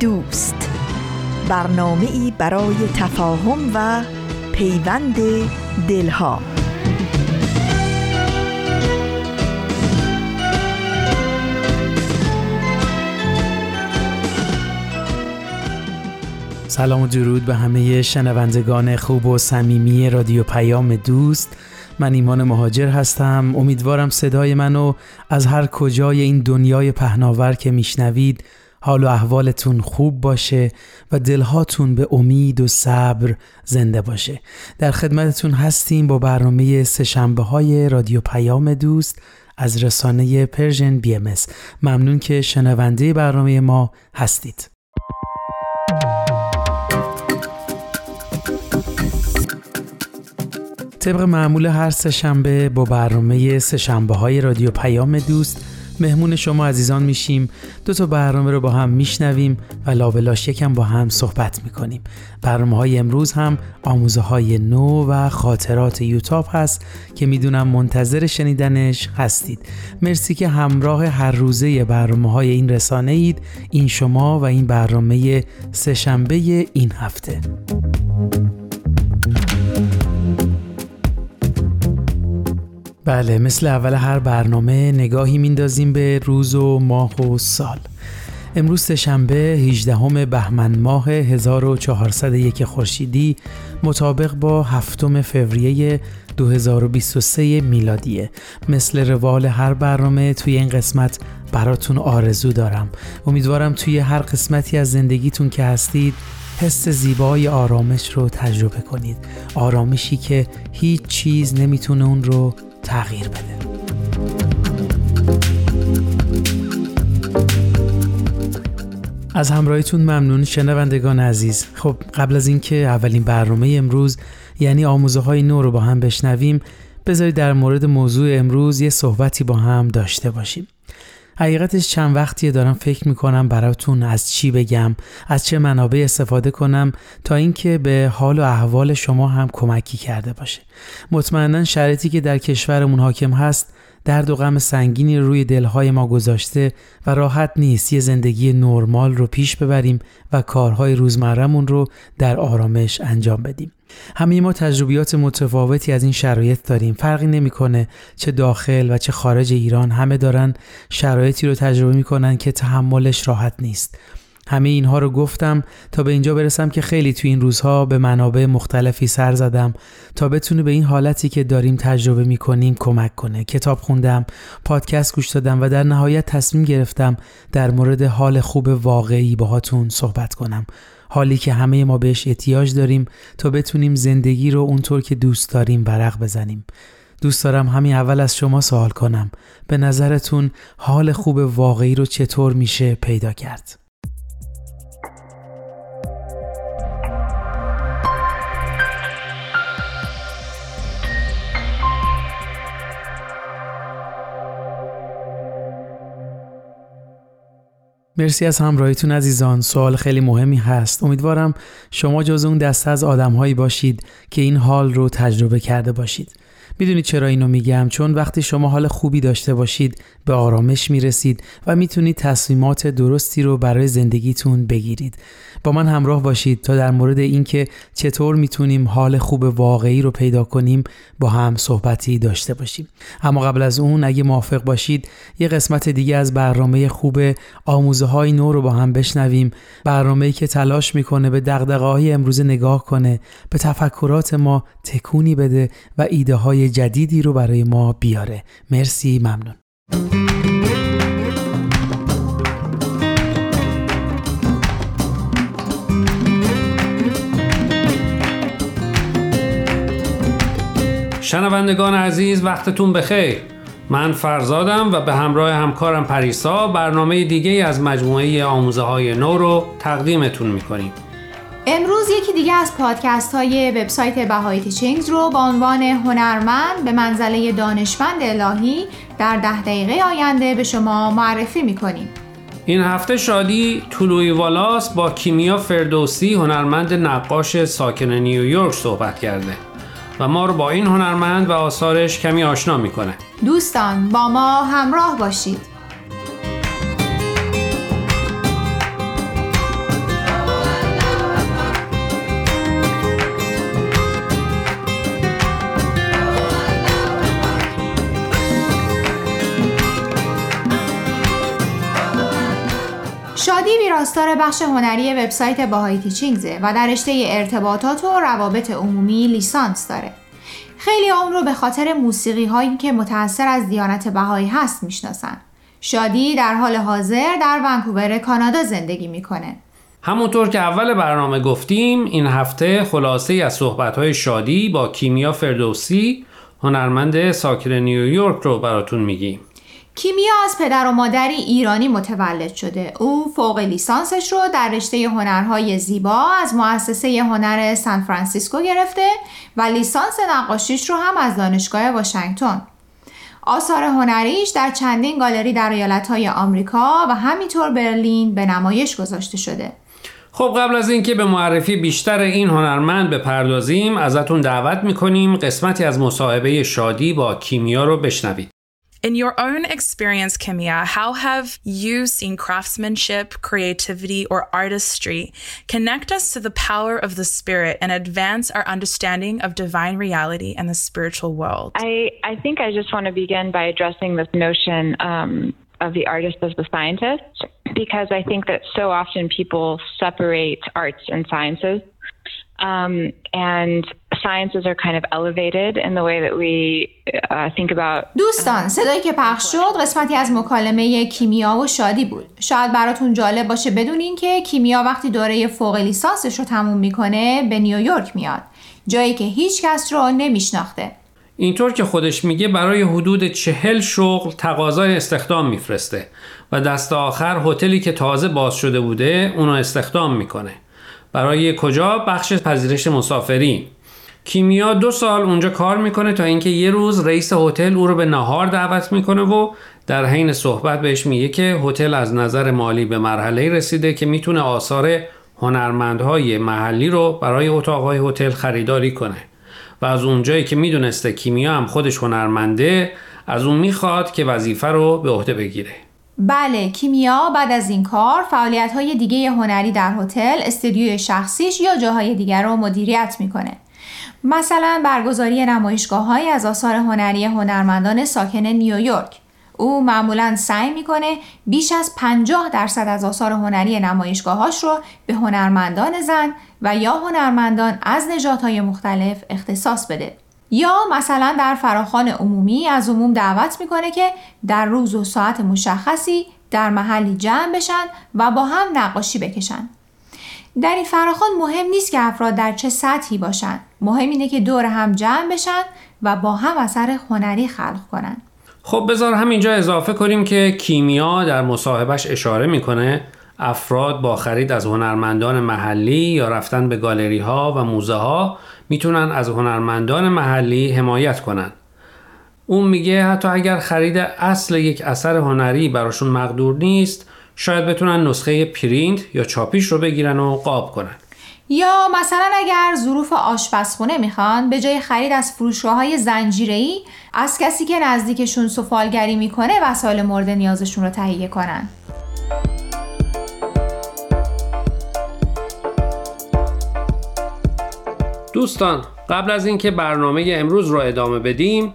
دوست. برنامه ای برای تفاهم و پیوند دلها. سلام و درود به همه شنوندگان خوب و صمیمی رادیو پیام دوست. من ایمان مهاجر هستم. امیدوارم صدای منو از هر کجای این دنیای پهناور که میشنوید حال و احوالتون خوب باشه و دلهاتون به امید و صبر زنده باشه. در خدمتتون هستیم با برنامه سه‌شنبه‌های رادیو پیام دوست از رسانه Persian BMS ممنون که شنونده برنامه ما هستید. طبق معمول هر سهشنبه با برنامه سهشنبه های رادیو پیام دوست مهمون شما عزیزان میشیم. دو تا برنامه رو با هم میشنویم و لابلاش یکم با هم صحبت می‌کنیم. برنامه های امروز هم آموزه های نو و خاطرات یوتاب هست که می‌دونم منتظر شنیدنش هستید. مرسی که همراه هر روزه برنامه های این رسانه اید. این شما و این برنامه سهشنبه این هفته. بله مثل اول هر برنامه نگاهی میندازیم به روز و ماه و سال. امروز سهشنبه 18 بهمن ماه 1401 خورشیدی مطابق با هفتم فوریه 2023 میلادیه. مثل روال هر برنامه توی این قسمت براتون آرزو دارم. امیدوارم توی هر قسمتی از زندگیتون که هستید حس زیبای آرامش رو تجربه کنید. آرامشی که هیچ چیز نمی‌تونه اون رو تغییر بده. از همراهیتون ممنون شنوندگان عزیز. خب قبل از اینکه اولین برنامه امروز یعنی آموزه های نو رو با هم بشنویم بذارید در مورد موضوع امروز یه صحبتی با هم داشته باشیم. حقیقتش چند وقتیه دارم فکر می‌کنم براتون از چی بگم از چه منابع استفاده کنم تا اینکه به حال و احوال شما هم کمکی کرده باشه. مطمئنا شرایطی که در کشورمون حاکم هست درد و غم سنگینی روی دلهای ما گذاشته و راحت نیست یه زندگی نرمال رو پیش ببریم و کارهای روزمرهمون رو در آرامش انجام بدیم. همه ما تجربیات متفاوتی از این شرایط داریم. فرقی نمی‌کنه چه داخل و چه خارج ایران. همه دارن شرایطی رو تجربه می‌کنن که تحملش راحت نیست. همه اینها رو گفتم تا به اینجا برسم که خیلی توی این روزها به منابع مختلفی سر زدم تا بتونه به این حالتی که داریم تجربه می‌کنیم کمک کنه. کتاب خوندم پادکست گوش دادم و در نهایت تصمیم گرفتم در مورد حال خوب واقعی باهاتون صحبت کنم. حالی که همه ما بهش احتیاج داریم تا بتونیم زندگی رو اونطور که دوست داریم برق بزنیم. دوست دارم همین اول از شما سوال کنم. به نظرتون حال خوب واقعی رو چطور میشه پیدا کرد؟ مرسی از همراهیتون عزیزان. سوال خیلی مهمی هست. امیدوارم شما جز اون دسته از آدمهایی باشید که این حال رو تجربه کرده باشید. می‌دونید چرا اینو میگم؟ چون وقتی شما حال خوبی داشته باشید به آرامش می‌رسید و می‌تونید تصمیمات درستی رو برای زندگیتون بگیرید. با من همراه باشید تا در مورد اینکه چطور می‌تونیم حال خوب واقعی رو پیدا کنیم با هم صحبتی داشته باشیم. اما قبل از اون اگه موافق باشید یه قسمت دیگه از برنامه خوب آموزه های نو رو با هم بشنویم. برنامه‌ای که تلاش می‌کنه به دغدغه های امروز نگاه کنه به تفکرات ما تکونی بده و ایده های جدیدی رو برای ما بیاره. مرسی ممنون. شنوندگان عزیز وقتتون بخیر. من فرزادم و به همراه همکارم پریسا برنامه دیگه از مجموعه آموزه های نو رو تقدیمتون می‌کنیم. امروز یکی دیگه از پادکست های وبسایت بهای تیچینگز رو با عنوان هنرمند به منزله دانشمند الهی در ده دقیقه آینده به شما معرفی می‌کنیم. این هفته شادی طلوعی والاس با کیمیا فردوسی هنرمند نقاش ساکن نیویورک صحبت کرده و ما رو با این هنرمند و آثارش کمی آشنا می‌کنه. دوستان با ما همراه باشید. ویراستار بخش هنری وبسایت باهای تیچینگزه و در رشته ارتباطات و روابط عمومی لیسانس داره. خیلی اون رو به خاطر موسیقی هایی که متأثر از دیانت بهایی هست می‌شناسن. شادی در حال حاضر در ونکوور کانادا زندگی می‌کنه. همونطور که اول برنامه گفتیم این هفته خلاصه از صحبت شادی با کیمیا فردوسی هنرمند ساکن نیویورک رو براتون میگیم. کیمیا از پدر و مادری ایرانی متولد شده. او فوق لیسانسش رو در رشته هنرهای زیبا از مؤسسه هنر سان فرانسیسکو گرفته و لیسانس نقاشیش رو هم از دانشگاه واشنگتن. آثار هنریش در چندین گالری در ایالتهای آمریکا و همینطور برلین به نمایش گذاشته شده. خب قبل از اینکه به معرفی بیشتر این هنرمند بپردازیم ازتون دعوت می‌کنیم قسمتی از مصاحبه شادی با کیمیا رو بشنوید. In your own experience, Kimia, how have you seen craftsmanship, creativity, or artistry connect us to the power of the spirit and advance our understanding of divine reality and the spiritual world? I, I think I just want to begin by addressing this notion um, of the artist as the scientist, because I think that so often people separate arts and sciences. Um, and sciences are kind of elevated in the way that we uh, think about دوستان صدایی که پخش شد قسمتی از مکالمه کیمیا و شادی بود. شاید براتون جالب باشه بدونین که کیمیا وقتی دوره فوق لیسانسش رو تموم می‌کنه به نیویورک میاد. جایی که هیچ کس رو نمیشناخته. اینطور که خودش میگه برای حدود چهل شغل تقاضای استخدام میفرسته و دست آخر هتلی که تازه باز شده بوده اونو استخدام می‌کنه. برای کجا؟ بخش پذیرش مسافری کیمیا دو سال اونجا کار می‌کنه تا اینکه یه روز رئیس هتل او رو به نهار دعوت می‌کنه و در حین صحبت بهش میگه که هتل از نظر مالی به مرحله رسیده که می‌تونه آثار هنرمندهای محلی رو برای اتاقهای هتل خریداری کنه. و از اونجایی که می‌دونسته کیمیا هم خودش هنرمنده از اون می‌خواد که وظیفه رو به عهده بگیره. بله کیمیا بعد از این کار فعالیت های دیگه هنری در هتل استودیوی شخصیش یا جاهای دیگر رو مدیریت می‌کنه. مثلا برگزاری نمایشگاه های از آثار هنری هنرمندان ساکن نیویورک. او معمولا سعی می‌کنه بیش از 50 درصد از آثار هنری نمایشگاهاش رو به هنرمندان زن و یا هنرمندان از های مختلف اختصاص بده. یا مثلا در فراخان عمومی از عموم دعوت می‌کنه که در روز و ساعت مشخصی در محلی جمع بشن و با هم نقاشی بکشن. در این فراخان مهم نیست که افراد در چه سطحی باشن مهم اینه که دور هم جمع بشن و با هم اثر هنری خلق کنن خب بذار همینجا اضافه کنیم که کیمیا در مصاحبهش اشاره می‌کنه افراد با خرید از هنرمندان محلی یا رفتن به گالری ها و موزه ها می‌تونن از هنرمندان محلی حمایت کنن. اون میگه حتی اگر خرید اصل یک اثر هنری براشون مقدور نیست شاید بتونن نسخه پرینت یا چاپیش رو بگیرن و قاب کنن. یا مثلا اگر ظروف آشپزخونه می‌خوان به جای خرید از فروشگاه های زنجیره‌ای از کسی که نزدیکشون سفالگری می‌کنه وسایل مورد نیازشون رو تهیه کنن. دوستان قبل از اینکه برنامه امروز رو ادامه بدیم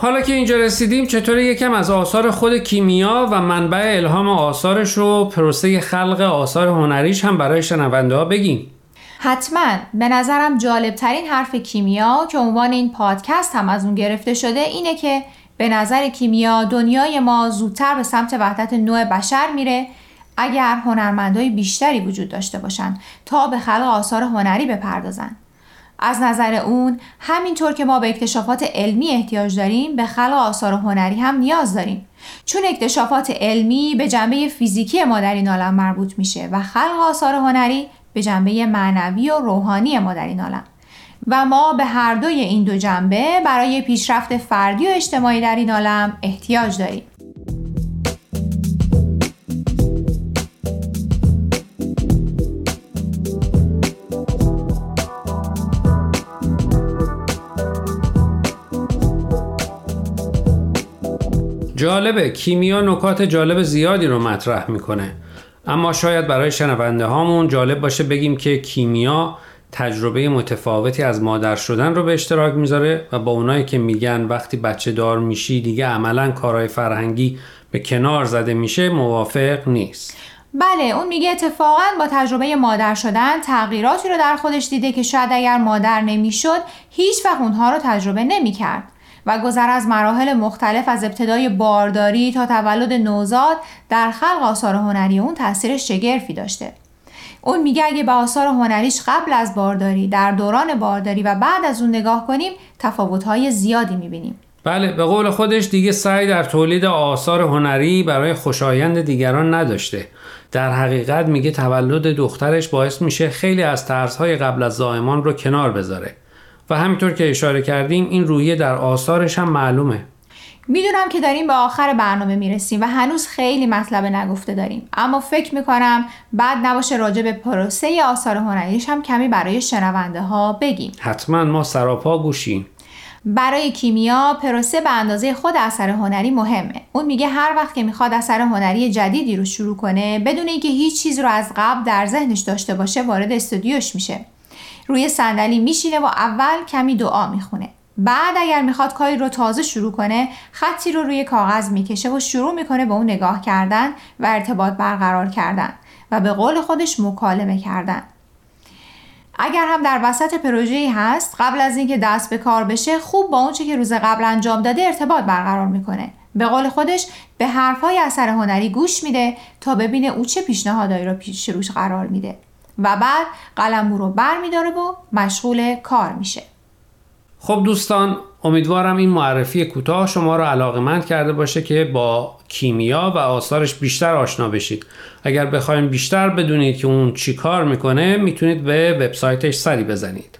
حالا که اینجا رسیدیم چطور یکم از آثار خود کیمیا و منبع الهام آثارش و پروسه خلق آثار هنریش هم برای شنونده ها بگیم حتما به نظرم جالب ترین حرف کیمیا که عنوان این پادکست هم از اون گرفته شده اینه که به نظر کیمیا دنیای ما زودتر به سمت وحدت نوع بشر میره اگر هنرمندای بیشتری وجود داشته باشند تا به خلق آثار هنری بپردازند. از نظر اون همینطور که ما به اکتشافات علمی احتیاج داریم به خلق آثار هنری هم نیاز داریم. چون اکتشافات علمی به جنبه فیزیکی ما در این عالم مربوط میشه و خلق آثار هنری به جنبه معنوی و روحانی ما در این عالم. و ما به هر دوی این دو جنبه برای پیشرفت فردی و اجتماعی در این عالم احتیاج داریم. جالبه. کیمیا نکات جالب زیادی رو مطرح می‌کنه. اما شاید برای شنونده هامون جالب باشه بگیم که کیمیا تجربه متفاوتی از مادر شدن رو به اشتراک می‌ذاره و با اونایی که میگن وقتی بچه دار میشی دیگه عملا کارهای فرهنگی به کنار زده میشه موافق نیست. بله اون میگه اتفاقا با تجربه مادر شدن تغییراتی رو در خودش دیده که شاید اگر مادر نمی‌شد هیچ وقت اونها رو تجربه نمی‌کرد. و گذر از مراحل مختلف از ابتدای بارداری تا تولد نوزاد در خلق آثار هنری اون تاثیر شگرفی داشته. اون میگه اگه به آثار هنریش قبل از بارداری در دوران بارداری و بعد از اون نگاه کنیم تفاوت‌های زیادی می‌بینیم. بله به قول خودش دیگه سعی در تولید آثار هنری برای خوشایند دیگران نداشته. در حقیقت میگه تولد دخترش باعث میشه خیلی از ترسهای قبل از زایمان رو کنار بذاره. و همینطور که اشاره کردیم این روحیه در آثارش هم معلومه. می‌دونم که داریم به آخر برنامه می‌رسیم و هنوز خیلی مطلب نگفته داریم. اما فکر می‌کنم بعد نباشه راجع به پروسه آثار هنریش هم کمی برای شنونده ها بگیم. حتما ما سراپا گوشیم. برای کیمیا پروسه به اندازه خود اثر هنری مهمه. اون میگه هر وقت که می‌خواد اثر هنری جدیدی رو شروع کنه بدون اینکه هیچ چیز رو از قبل در ذهنش داشته باشه وارد استودیوش میشه. روی صندلی میشینه و اول کمی دعا می‌خونه. بعد اگر می‌خواد کاری رو تازه شروع کنه خطی رو روی کاغذ می‌کشه و شروع می‌کنه به اون نگاه کردن و ارتباط برقرار کردن و به قول خودش مکالمه کردن. اگر هم در وسط پروژه‌ای هست قبل از اینکه دست به کار بشه خوب با اونچه که روز قبل انجام داده ارتباط برقرار می‌کنه. به قول خودش به حرفهای اثر هنری گوش میده تا ببینه او چه پیشنهادایی رو پیش روش قرار میده. و بعد قلمو رو بر میداره و مشغول کار میشه. خب دوستان امیدوارم این معرفی کوتاه شما را علاقمند کرده باشه که با کیمیا و آثارش بیشتر آشنا بشید. اگر بخواید بیشتر بدونید که اون چی کار می‌کنه می‌تونید به وبسایتش سری بزنید.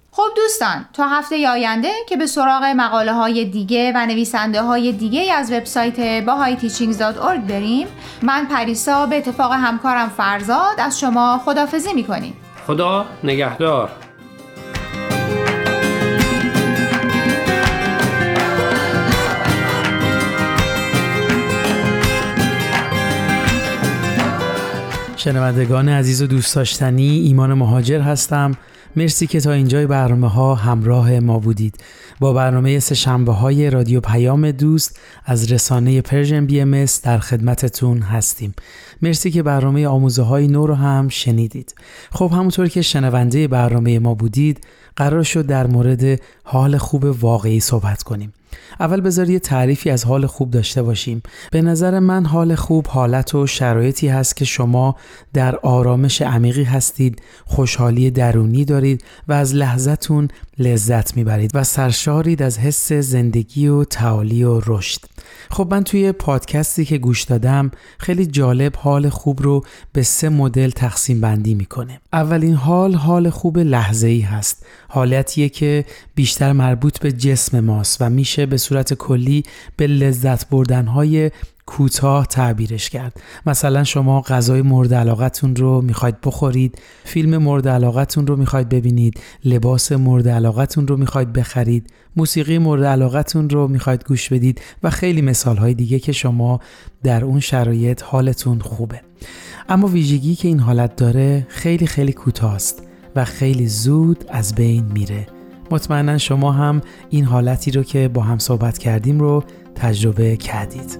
خب دوستان تا هفته آینده که به سراغ مقاله های دیگه و نویسنده های دیگه از وبسایت bahayteachings.org بریم من پریسا به اتفاق همکارم فرزاد از شما خدافزی می‌کنیم. خدا نگهدار. شنوندگان عزیز و دوست داشتنی ایمان مهاجر هستم. مرسی که تا اینجای برنامه ها همراه ما بودید. با برنامه سه‌شنبه‌های رادیو پیام دوست از رسانه Persian BMS در خدمتتون هستیم. مرسی که برنامه آموزه های نو رو هم شنیدید. خب همونطور که شنونده برنامه ما بودید قرار شد در مورد حال خوب واقعی صحبت کنیم. اول بذار یه تعریفی از حال خوب داشته باشیم. به نظر من حال خوب حالت و شرایطی هست که شما در آرامش عمیقی هستید خوشحالی درونی دارید و از لحظتون لذت می‌برید و سرشارید از حس زندگی و تعالی و رشد. خب من توی پادکستی که گوش دادم خیلی جالب حال خوب رو به سه مدل تقسیم بندی می‌کنه. اولین حال حال خوب لحظه ای هست. حالتیه که بیشتر مربوط به جسم ماست و میشه به صورت کلی به لذت بردنهای کوتاه تعبیرش کرد. مثلا شما غذای مورد علاقتون رو می‌خواید بخورید فیلم مورد علاقتون رو می‌خواید ببینید لباس مورد علاقتون رو می‌خواید بخرید موسیقی مورد علاقتون رو می‌خواید گوش بدید و خیلی مثال های دیگه که شما در اون شرایط حالتون خوبه. اما ویژگی که این حالت داره خیلی خیلی کوتاست و خیلی زود از بین میره. مطمئنا شما هم این حالتی رو که با هم صحبت کردیم رو تجربه کردید.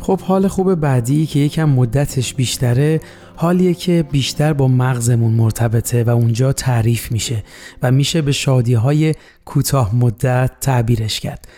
خب حال خوب بعدی که یکم مدتش بیشتره حالیه که بیشتر با مغزمون مرتبطه و اونجا تعریف میشه و میشه به شادی های کوتاه مدت تعبیرش کرد.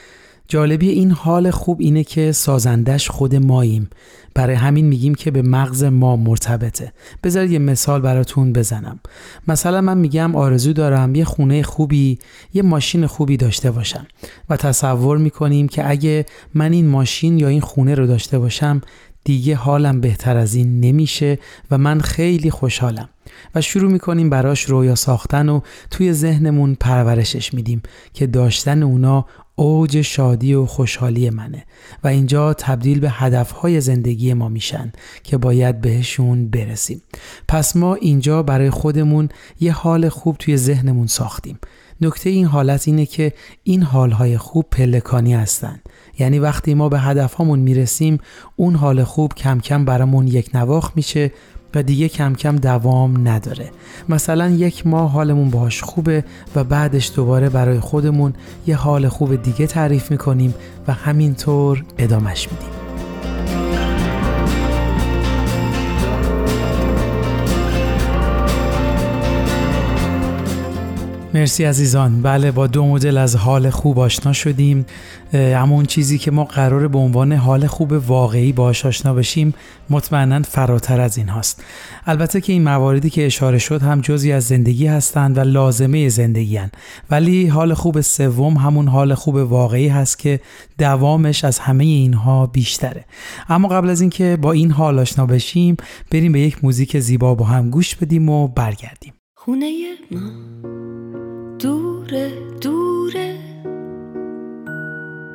جالبی این حال خوب اینه که سازندش خود ماییم. برای همین میگیم که به مغز ما مرتبطه. بذارید یه مثال براتون بزنم. مثلا من میگم آرزو دارم یه خونه خوبی یه ماشین خوبی داشته باشم و تصور می‌کنیم که اگه من این ماشین یا این خونه رو داشته باشم دیگه حالم بهتر از این نمیشه و من خیلی خوشحالم. و شروع می‌کنیم براش رویا ساختن و توی ذهنمون پرورشش میدیم که داشتن اونا اوج شادی و خوشحالی منه و اینجا تبدیل به هدفهای زندگی ما میشن که باید بهشون برسیم. پس ما اینجا برای خودمون یه حال خوب توی ذهنمون ساختیم. نکته این حالت اینه که این حالهای خوب پلکانی هستن. یعنی وقتی ما به هدفهامون می‌رسیم اون حال خوب کم کم برامون یک نواخ میشه و دیگه کم کم دوام نداره. مثلا یک ماه حالمون باهاش خوبه و بعدش دوباره برای خودمون یه حال خوب دیگه تعریف می‌کنیم و همینطور ادامش میدیم. مرسی عزیزان. بله با دو مدل از حال خوب آشنا شدیم. اما اون چیزی که ما قرار به عنوان حال خوب واقعی باش آشنا بشیم مطمئنا فراتر از این هاست. البته که این مواردی که اشاره شد هم جزی از زندگی هستند و لازمه زندگی هن. ولی حال خوب سوم همون حال خوب واقعی هست که دوامش از همه اینها بیشتره. اما قبل از اینکه با این حال آشنا بشیم بریم به یک موزیک زیبا با هم گوش بدیم و برگردیم. خونه ما. دوره دوره.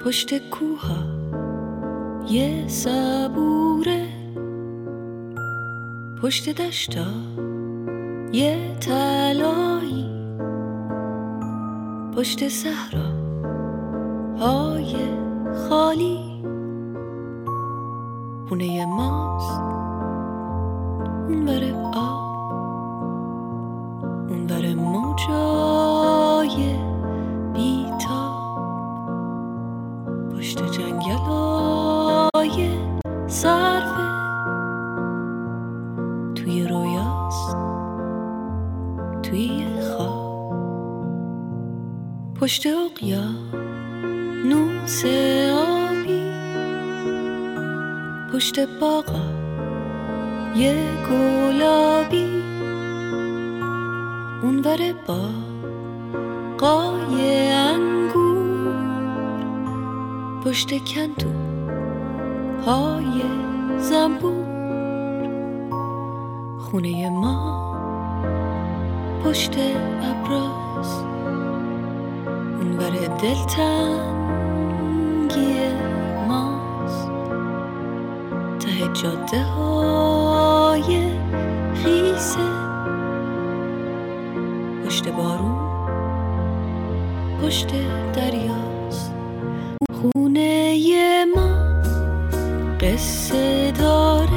پشت کوها یه صبوره. پشت دشتا یه تلایی پشت صحرا های خالی. خونه ماست. اون بره آب. پشت باغا یه گلابی. اونور با قای انگور. پشت کندو های زنبور. خونه ما پشت ابراز. اونور دلتنگی جاده های خیسه. پشت بارون پشت دریاست. خونه ما قصه داره.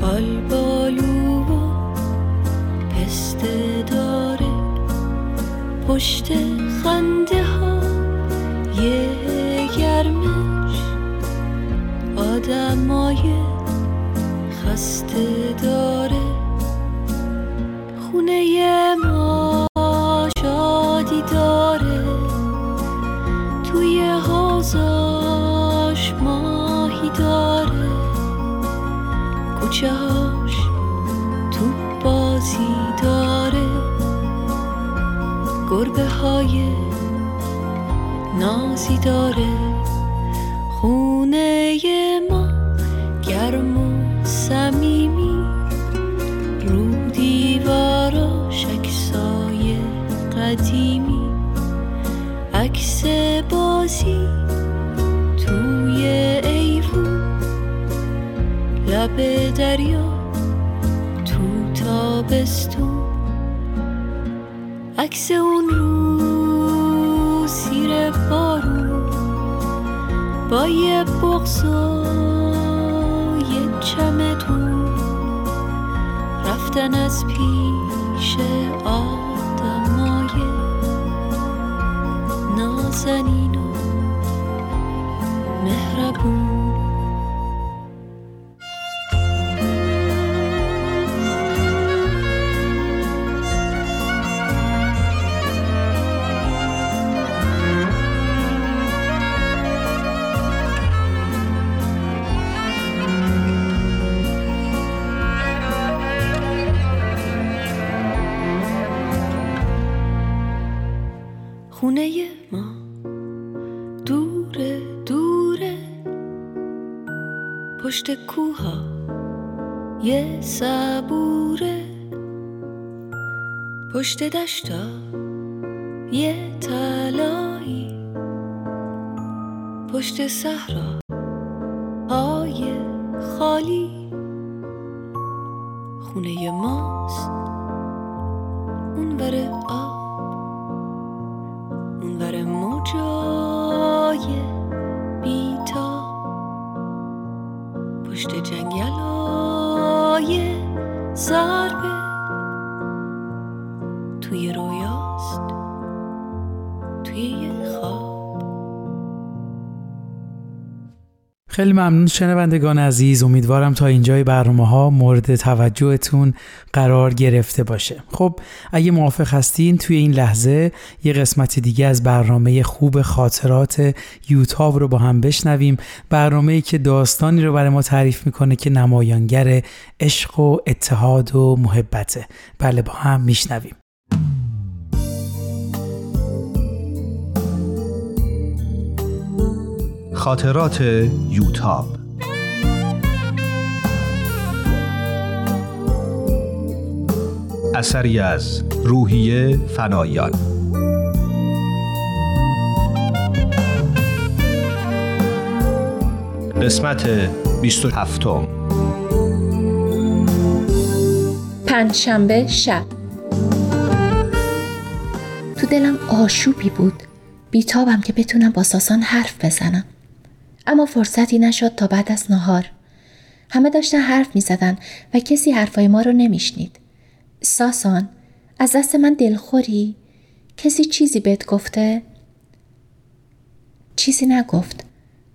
حال بالو و پسته داره. پشت داره. خونه ما شادی داره. توی حوزاش ماهی داره. کوچه هاش تو بازی داره. گربه های نازی داره. لب دریا تو تابستون. عکس اون رو سیر بارون با یه بغز و یه چمدون. رفتن از پیش آدمای نازنین. پشت کوها یه صبوره. پشت دشتا یه تلایی پشت صحرا. خیلی ممنون شنوندگان عزیز. امیدوارم تا اینجای برنامه ها مورد توجهتون قرار گرفته باشه. خب اگه موافق هستین توی این لحظه یه قسمت دیگه از برنامه خوب خاطرات یوتاب رو با هم بشنویم. برنامه ای که داستانی رو برای ما تعریف می‌کنه که نمایانگر عشق و اتحاد و محبته. بله با هم میشنویم. خاطرات یوتاب. اثری از روحیه فنایان. قسمت 27 پنجشنبه شب. تو دلم آشوبی بود. بیتابم که بتونم با ساسان حرف بزنم. اما فرصتی نشد تا بعد از نهار. همه داشتن حرف می زدن و کسی حرفای ما رو نمیشنید. ساسان از دست من دلخوری؟ کسی چیزی بهت گفته؟ چیزی نگفت.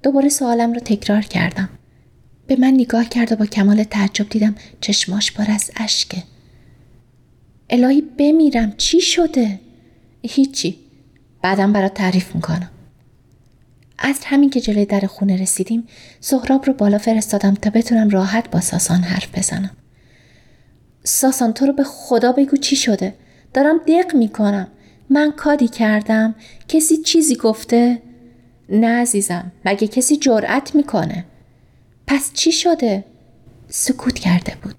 دوباره سوالم رو تکرار کردم. به من نگاه کرد و با کمال تعجب دیدم چشماش پر از اشکه الهی بمیرم چی شده؟ هیچی. بعدم برات تعریف می‌کنم. از همین که جلوی در خونه رسیدیم سهراب رو بالا فرستادم تا بتونم راحت با ساسان حرف بزنم. ساسان تو رو به خدا بگو چی شده؟ دارم دق می‌کنم. من کادی کردم کسی چیزی گفته؟ نه عزیزم مگه کسی جرأت می‌کنه؟ پس چی شده؟ سکوت کرده بود.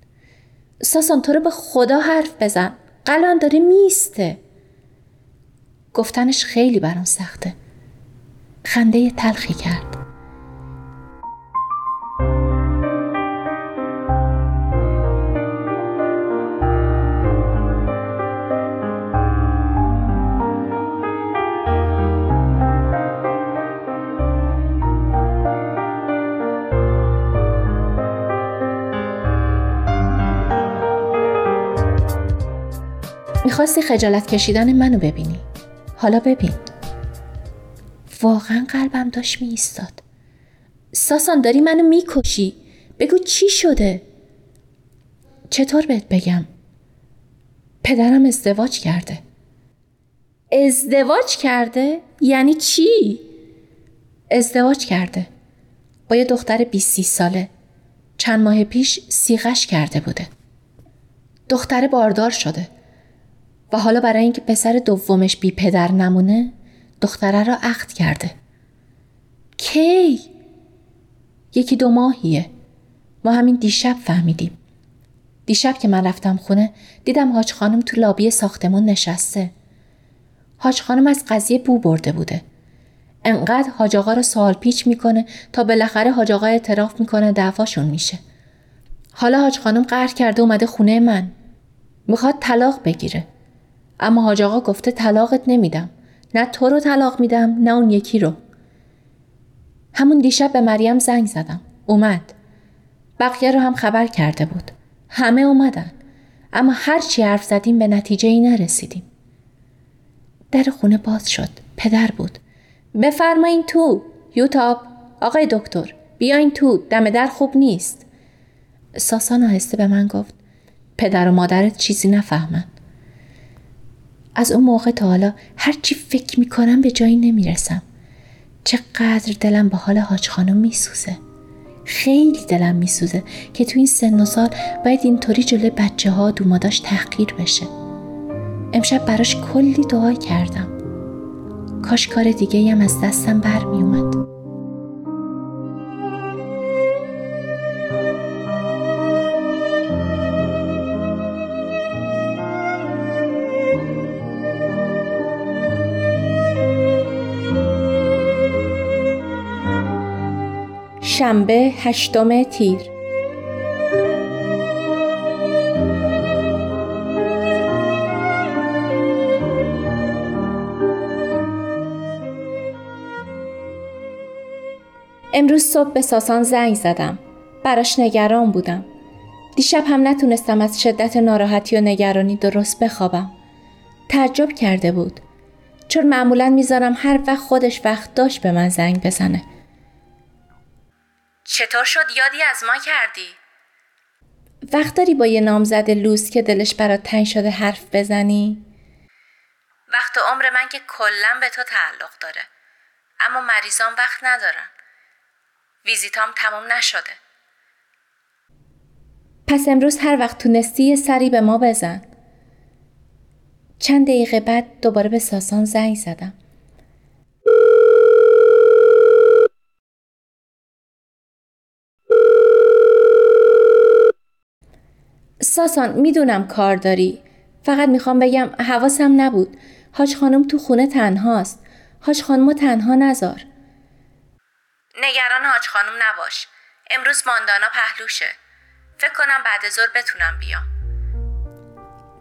ساسان تو رو به خدا حرف بزن. قلان داره میسته گفتنش خیلی برام سخته. خنده تلخی کرد. می‌خواستی خجالت کشیدن منو ببینی. حالا ببین. واقعا قلبم داشت می ایستاد ساسان داری منو می‌کشی. بگو چی شده؟ چطور بهت بگم؟ پدرم ازدواج کرده. ازدواج کرده؟ یعنی چی؟ ازدواج کرده. با یه دختر 20 ساله. چند ماه پیش سیغش کرده بوده. دختر باردار شده. و حالا برای اینکه پسر دومش بی پدر نمونه دختره را عقد کرده. کی؟ یکی دو ماهیه. ما همین دیشب فهمیدیم. دیشب که من رفتم خونه دیدم حاج خانم تو لابی ساختمون نشسته. حاج خانم از قضیه بو برده بوده. انقدر حاج آقا رو سوال پیچ می‌کنه تا بالاخره حاج آقا اعتراف می‌کنه دعواشون میشه. حالا حاج خانم قهر کرده اومده خونه من. می‌خواد طلاق بگیره. اما حاج آقا گفته طلاقت نمیدم. نه تو رو طلاق میدم نه اون یکی رو. همون دیشب به مریم زنگ زدم. اومد. بقیه رو هم خبر کرده بود. همه اومدن. اما هر چی حرف زدیم به نتیجه ای نرسیدیم. در خونه باز شد. پدر بود. بفرمایین تو. یوتاب. آقای دکتر بیاین تو. دم در خوب نیست. ساسان آهسته به من گفت. پدر و مادرت چیزی نفهمن. از اون موقع تا حالا هرچی فکر می‌کنم به جایی نمی‌رسم. چقدر دلم به حال حاج خانم میسوزه. خیلی دلم میسوزه که تو این سن و سال باید اینطوری جلوی بچه ها دوماداش تحقیر بشه. امشب براش کلی دعا کردم. کاش کار دیگه هم از دستم برمیومد شنبه هشتم تیر امروز صبح به ساسان زنگ زدم. براش نگران بودم. دیشب هم نتونستم از شدت ناراحتی و نگرانی درست بخوابم. تعجب کرده بود. چون معمولا می‌ذارم هر وقت خودش وقت داشت به من زنگ بزنه. چطور شد یادی از ما کردی؟ وقت داری با یه نامزد لوس که دلش برات تنگ شده حرف بزنی؟ وقت عمر من که کلا به تو تعلق داره. اما مریضان وقت ندارن. ویزیتام تموم نشده. پس امروز هر وقت تونستی یه سری به ما بزن. چند دقیقه بعد دوباره به ساسان زنگ زدم. ساسان می‌دونم کار داری. فقط می‌خوام بگم حواسم نبود. حاج خانم تو خونه تنهاست. حاج خانم تنها نزار نگران حاج خانم نباش. امروز ماندانا پهلوشه. فکر کنم بعد ظهر بتونم بیام.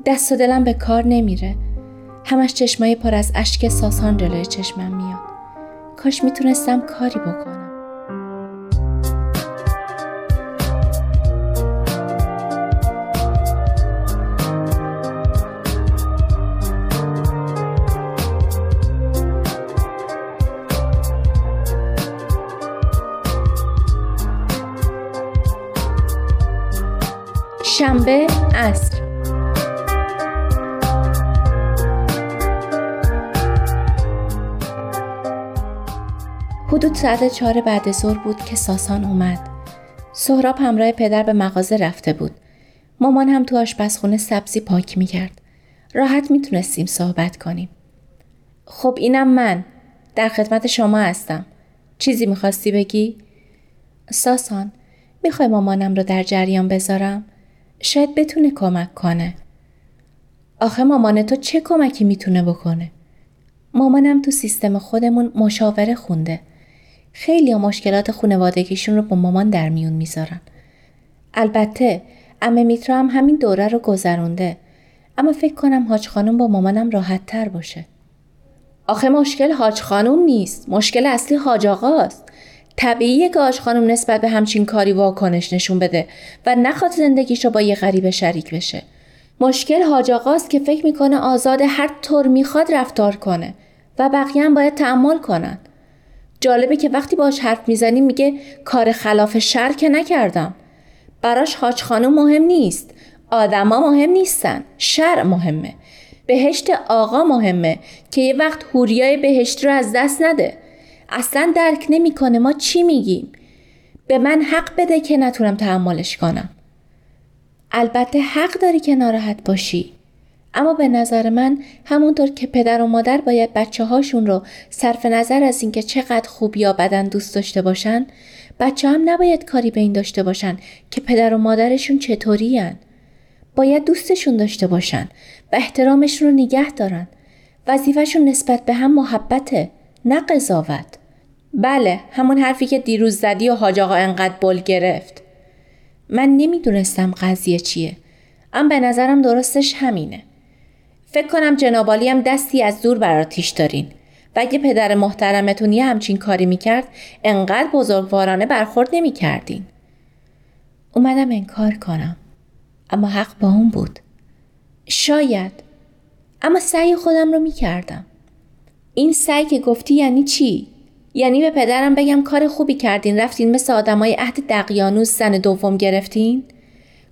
دست و دلم به کار نمیره. همش چشمای پر از اشک ساسان جلوی چشمم میاد. کاش می‌تونستم کاری بکنم. شنبه عصر حدود ساعت چهار بعد ظهر بود که ساسان اومد. سهراب همراه پدر به مغازه رفته بود. مامان هم تو آشپزخونه سبزی پاک می‌کرد. راحت می‌تونستیم صحبت کنیم. خب اینم من. در خدمت شما هستم. چیزی می‌خواستی بگی؟ ساسان می‌خوای مامانم رو در جریان بذارم؟ شاید بتونه کمک کنه. آخه مامان تو چه کمکی می‌تونه بکنه؟ مامانم تو سیستم خودمون مشاوره خونده. خیلی مشکلات خونوادگیشون رو با مامان در میون می‌ذارن. البته امه میترا هم همین دوره رو گذرونده. اما فکر کنم حاج خانم با مامانم راحت تر باشه. آخه مشکل حاج خانم نیست. مشکل اصلی حاج آقاست. طبیعیه که آش خانم نسبت به همچین کاری واکنش نشون بده و نخواد زندگیش رو با یه غریبه شریک بشه. مشکل حاج آقاست که فکر می‌کنه آزاد هر طور می‌خواد رفتار کنه. و بقیه هم باید تحمل کنن. جالبه که وقتی باش حرف می‌زنیم میگه کار خلاف شر که نکردم. براش حاج خانم مهم نیست. آدما مهم نیستن. شر مهمه. بهشت آقا مهمه که یه وقت هوریای بهشت رو از دست نده. اصلا درک نمی‌کنه. ما چی میگیم؟ به من حق بده که نتونم تحملش کنم. البته حق داری که ناراحت باشی. اما به نظر من همونطور که پدر و مادر باید بچه هاشون رو صرف نظر از اینکه چقدر خوب یا بدن دوست داشته باشن بچه هم نباید کاری به این داشته باشن که پدر و مادرشون چطوری باید دوستشون داشته باشن و احترامشون رو نگه دارن. وظیفهشون نسبت به هم محبته نه قضاوت. بله همون حرفی که دیروز زدی و حاج آقا انقدر بل گرفت. من نمی‌دونستم قضیه چیه. اما به نظرم درستش همینه. فکر کنم جنابالی هم دستی از دور براتیش دارین. و اگه پدر محترمتون یه همچین کاری می‌کرد انقدر بزرگوارانه برخورد نمی‌کردین. اومدم انکار کنم. اما حق با اون بود. شاید. اما سعی خودم رو می‌کردم. این سعی که گفتی یعنی چی؟ یعنی به پدرم بگم کار خوبی کردین رفتین مثل آدمای عهد دقیانوس زن دوم گرفتین؟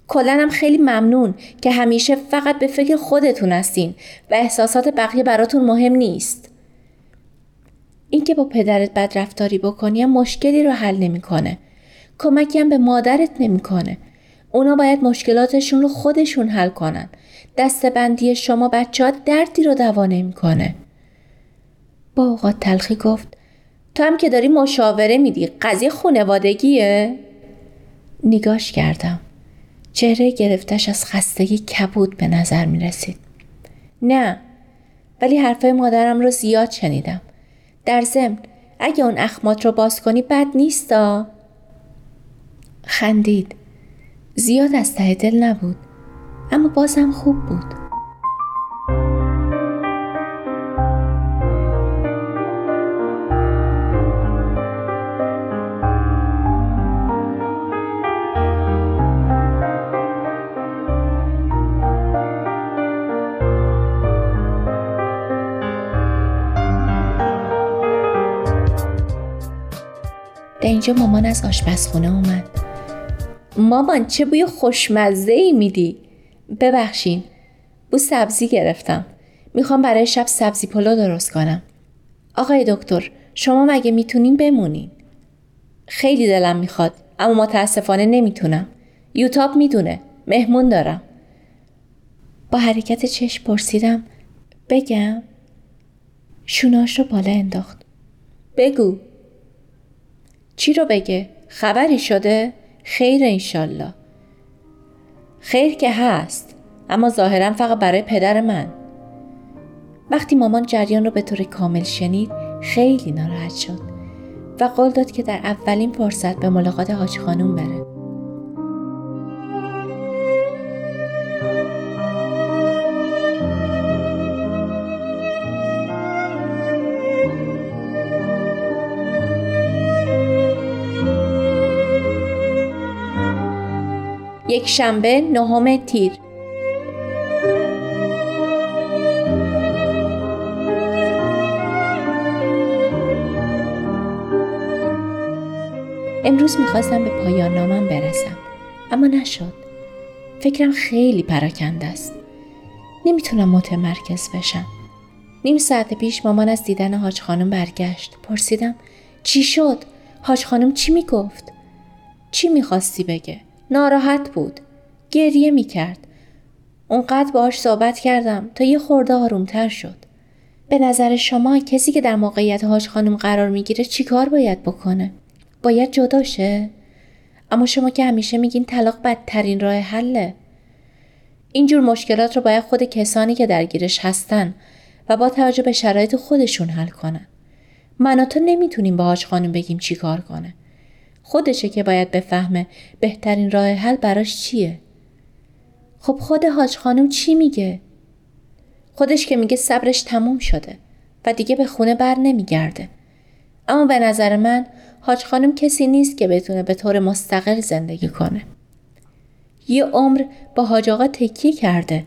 کلنم خیلی ممنون که همیشه فقط به فکر خودتون هستین و احساسات بقیه براتون مهم نیست. اینکه با پدرت بد رفتاری بکنی هم مشکلی رو حل نمی‌کنه. کمکی هم به مادرت نمی‌کنه. اونا باید مشکلاتشون رو خودشون حل کنن. دستبندی شما بچه ها دردی رو دوا نمی‌کنه. با اوقات تلخی گفت تو هم که داری مشاوره میدی قضیه خونوادگیه؟ نگاش کردم. چهره گرفتش از خستگی کبود به نظر می رسید. نه ولی حرفای مادرم رو زیاد شنیدم. در ضمن اگه اون اخمات رو باز کنی بد نیستا؟ خندید. زیاد از ته دل نبود. اما بازم خوب بود. اینجا مامان از آشپزخونه اومد. مامان چه بوی خوشمزه ای میدی. ببخشین بو سبزی گرفتم. می‌خوام برای شب سبزی پلو درست کنم. آقای دکتر شما مگه می‌تونین بمونین؟ خیلی دلم می‌خواد اما متاسفانه نمی‌تونم. یوتاب می‌دونه مهمون دارم. با حرکت چشم پرسیدم بگم؟ شوناش رو بالا انداخت. بگو. چی رو بگه؟ خبری شده؟ خیر انشالله خیر که هست اما ظاهرا فقط برای پدر من وقتی مامان جریان رو به طور کامل شنید خیلی ناراحت شد و قول داد که در اولین فرصت به ملاقات حاج خانوم بره یک شنبه نهم تیر. امروز می‌خواستم به پایان نامم برسم اما نشد. فکرم خیلی پراکنده است. نمی‌تونم متمرکز بشم. نیم ساعت پیش مامان از دیدن حاج خانم برگشت. پرسیدم چی شد؟ حاج خانم چی می‌گفت؟ چی می‌خواستی بگه؟ ناراحت بود. گریه می کرد. اونقدر باهاش صحبت کردم تا یه خورده آرومتر شد. به نظر شما کسی که در موقعیت هاش خانم قرار می‌گیره چیکار باید بکنه؟ باید جداشه؟ اما شما که همیشه میگین طلاق بدترین راه حله. اینجور مشکلات رو باید خود کسانی که درگیرش هستن و با توجه به شرایط خودشون حل کنن. من تو نمی‌تونیم باهاش خانم بگیم چیکار کنه. خودشه که باید بفهمه بهترین راه حل براش چیه؟ خب خود حاج خانم چی میگه؟ خودش که میگه صبرش تموم شده و دیگه به خونه بر نمیگرده. اما به نظر من حاج خانم کسی نیست که بتونه به طور مستقل زندگی کنه. یه عمر با حاج آقا تکیه کرده.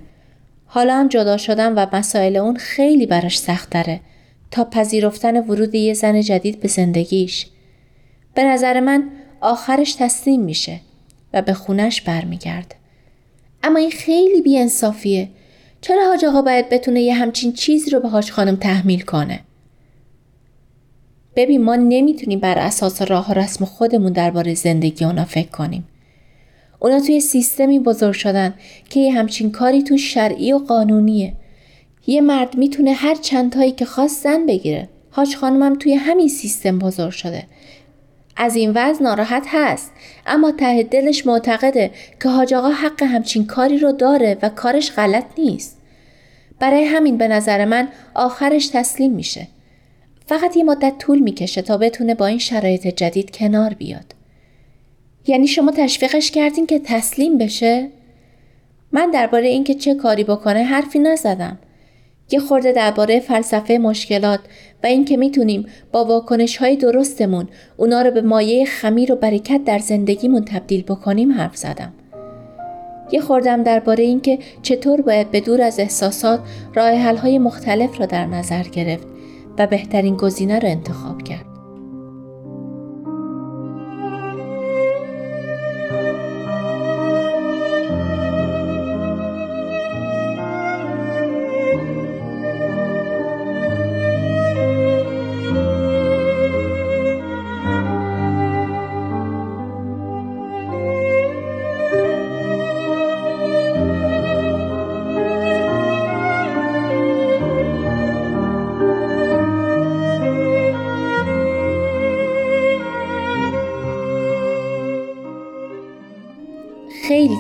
حالا هم جدا شدن و مسائل اون خیلی براش سختره تا پذیرفتن ورود یه زن جدید به زندگیش. به نظر من آخرش تسلیم میشه و به خونش برمیگرده اما این خیلی بیانصافیه. چرا حاج آقا باید بتونه یه همچین چیزی رو به حاج خانم تحمیل کنه؟ ببین ما نمی‌تونیم بر اساس راه و رسم خودمون درباره زندگی اونا فکر کنیم. اونا توی سیستمی بزرگ شدن که یه همچین کاری تو شرعی و قانونیه. یه مرد می‌تونه هر چند تایی که خواست زن بگیره. حاج خانمم توی همین سیستم بزرگ شده. از این وضع ناراحت هست. اما ته دلش معتقده که حاج آقا حق همچین کاری رو داره و کارش غلط نیست. برای همین به نظر من آخرش تسلیم میشه. فقط یه مدت طول می‌کشه تا بتونه با این شرایط جدید کنار بیاد. یعنی شما تشویقش کردین که تسلیم بشه؟ من درباره اینکه چه کاری بکنه حرفی نزدم. یه خورده درباره فلسفه مشکلات و اینکه می‌تونیم با واکنش های درستمون اونا رو به مایه خمیر و برکت در زندگیمون تبدیل بکنیم حرف زدم. یه خوردم درباره اینکه چطور باید به دور از احساسات راه های مختلف را در نظر گرفت و بهترین گزینه رو انتخاب کرد.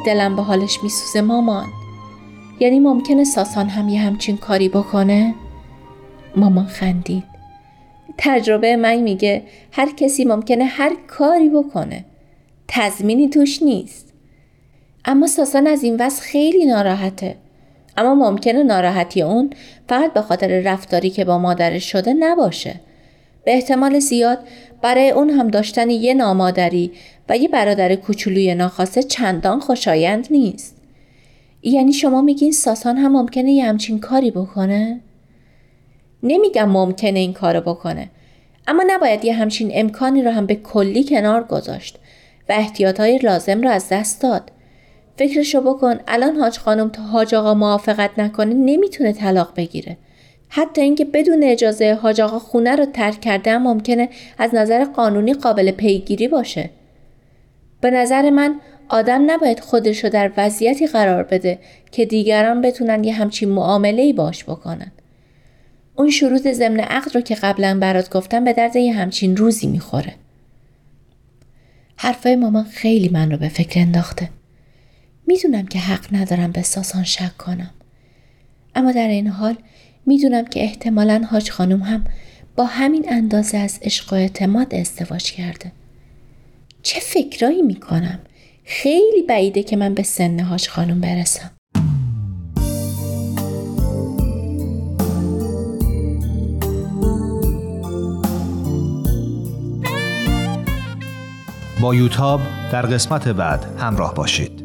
دلم به حالش میسوزه مامان. یعنی ممکنه ساسان هم یه همچین کاری بکنه؟ مامان خندید. تجربه من میگه هر کسی ممکنه هر کاری بکنه. تضمینی توش نیست. اما ساسان از این وضع خیلی ناراحته. اما ممکنه ناراحتی اون فقط به خاطر رفتاری که با مادرش شده نباشه. به احتمال زیاد برای اون هم داشتن یه نامادری و یه برادر کوچولوی ناخواسته چندان خوشایند نیست. یعنی شما میگین ساسان هم ممکنه یه همچین کاری بکنه؟ نمیگم ممکنه این کارو بکنه. اما نباید یه همچین امکانی رو هم به کلی کنار گذاشت و احتیاطهای لازم رو از دست داد. فکرشو بکن الان حاج خانم تا حاج آقا موافقت نکنه نمی‌تونه طلاق بگیره. حتی اینکه بدون اجازه حاج آقا خونه رو ترک کرده هم ممکنه از نظر قانونی قابل پیگیری باشه. به نظر من آدم نباید خودش رو در وضعیتی قرار بده که دیگران بتونن یه همچین معامله باش بکنن. اون شروط ضمن عقد رو که قبلا برات گفتم به درد یه همچین روزی می‌خوره. حرفای مامان خیلی من رو به فکر انداخته. می‌دونم که حق ندارم به ساسان شک کنم. اما در این حال می‌دونم که احتمالا حاج خانم هم با همین اندازه از عشق و اعتماد ازدواج کرده. چه فکرایی می‌کنم؟ خیلی بعیده که من به سن حاج خانم برسم. با یوتاب در قسمت بعد همراه باشید.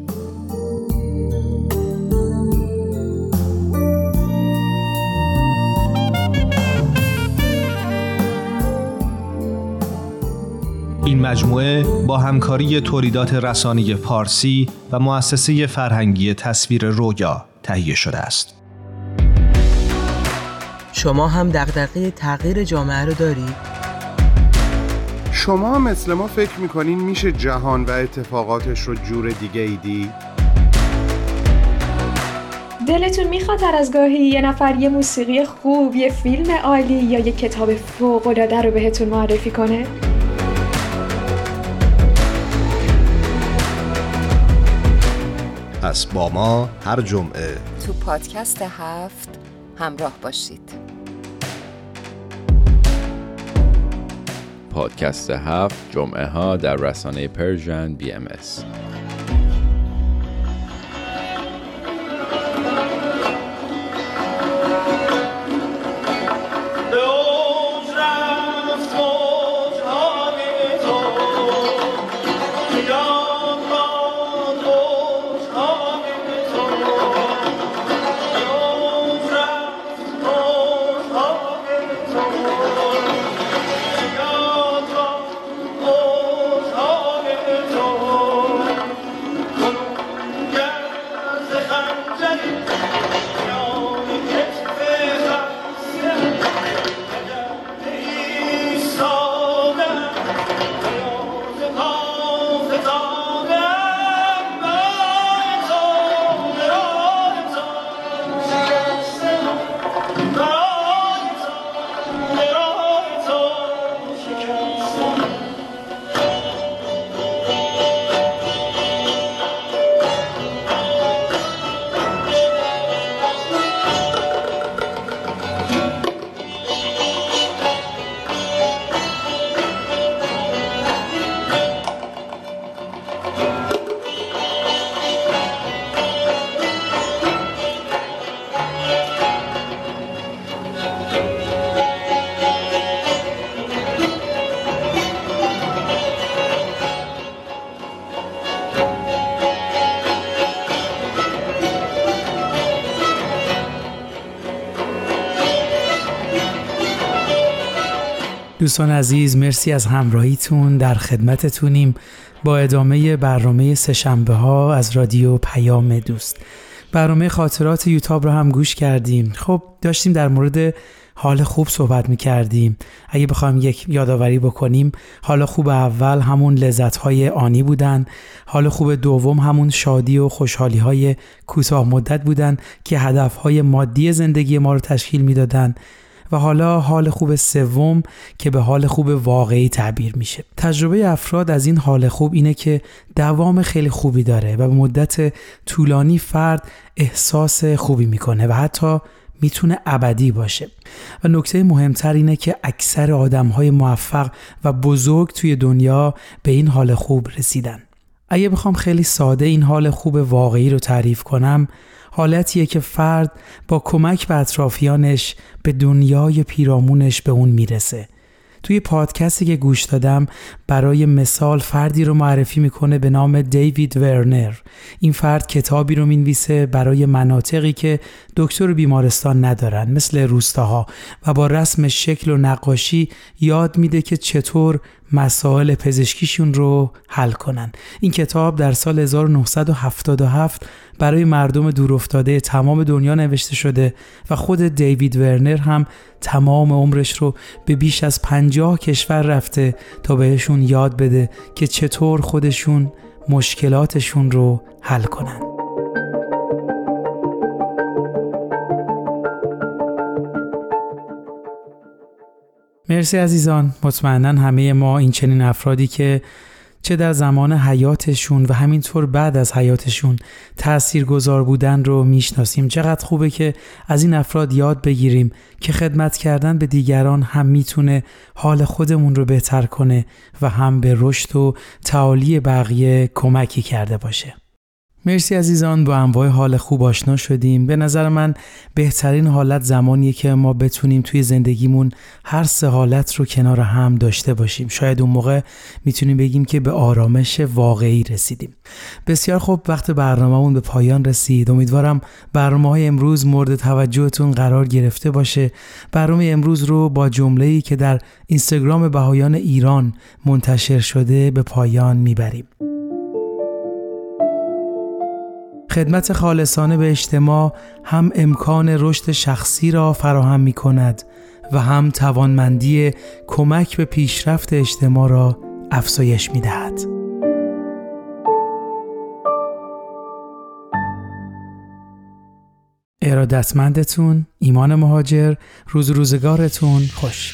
این مجموعه با همکاری تولیدات رسانی پارسی و مؤسسه فرهنگی تصویر رویا تهیه شده است. شما هم دغدغه تغییر جامعه رو دارید؟ شما مثل ما فکر می‌کنین میشه جهان و اتفاقاتش رو جور دیگه ایدی؟ دلتون می‌خواد هر از گاهی یه نفر یه موسیقی خوب، یه فیلم عالی یا یه کتاب فوق‌العاده رو بهتون معرفی کنه؟ پس با ما هر جمعه تو پادکست هفت همراه باشید پادکست هفت جمعه ها در رسانه Persian BMS. دوستان عزیز مرسی از همراهیتون در خدمتتونیم با ادامه برنامه سهشنبه ها از رادیو پیام دوست. برنامه خاطرات یوتاب رو هم گوش کردیم. خب داشتیم در مورد حال خوب صحبت می کردیم اگه بخوایم یک یادآوری بکنیم حال خوب اول همون لذت های آنی بودن حال خوب دوم همون شادی و خوشحالی های کوتاه مدت بودن که هدف های مادی زندگی ما رو تشکیل می‌دادن. و حالا حال خوب سوم که به حال خوب واقعی تعبیر میشه. تجربه افراد از این حال خوب اینه که دوام خیلی خوبی داره و به مدت طولانی فرد احساس خوبی می‌کنه و حتی می‌تونه ابدی باشه. و نکته مهمتر اینه که اکثر آدم های موفق و بزرگ توی دنیا به این حال خوب رسیدن. اگه بخوام خیلی ساده این حال خوب واقعی رو تعریف کنم حالتیه که فرد با کمک به اطرافیانش به دنیای پیرامونش به اون می‌رسه. توی پادکستی که گوش دادم برای مثال فردی رو معرفی می‌کنه به نام دیوید ورنر. این فرد کتابی رو می‌نویسه برای مناطقی که دکتر بیمارستان ندارن مثل روستاها. و با رسم شکل و نقاشی یاد میده که چطور مسائل پزشکیشون رو حل کنن. این کتاب در سال 1977 برای مردم دورافتاده تمام دنیا نوشته شده و خود دیوید ورنر هم تمام عمرش رو به بیش از پنجاه کشور رفته تا بهشون یاد بده که چطور خودشون مشکلاتشون رو حل کنن. مرسی عزیزان. مطمئنا همه ما این چنین افرادی که چه در زمان حیاتشون و همینطور بعد از حیاتشون تأثیر گذار بودن رو می‌شناسیم. چقدر خوبه که از این افراد یاد بگیریم که خدمت کردن به دیگران هم می‌تونه حال خودمون رو بهتر کنه و هم به رشد و تعالی بقیه کمکی کرده باشه. مرسی عزیزان با انواع حال خوب آشنا شدیم. به نظر من بهترین حالت زمانیه که ما بتونیم توی زندگیمون هر سه حالت رو کنار هم داشته باشیم. شاید اون موقع می‌تونیم بگیم که به آرامش واقعی رسیدیم. بسیار خوب وقت برنامهمون به پایان رسید. امیدوارم برنامه های امروز مورد توجهتون قرار گرفته باشه. برنامه امروز رو با جمله‌ای که در اینستاگرام بهایان ایران منتشر شده به پایان می‌بریم. خدمت خالصانه به اجتماع هم امکان رشد شخصی را فراهم می کند و هم توانمندی کمک به پیشرفت اجتماع را افزایش می دهد. ارادتمندتون ایمان مهاجر روز روزگارتون خوش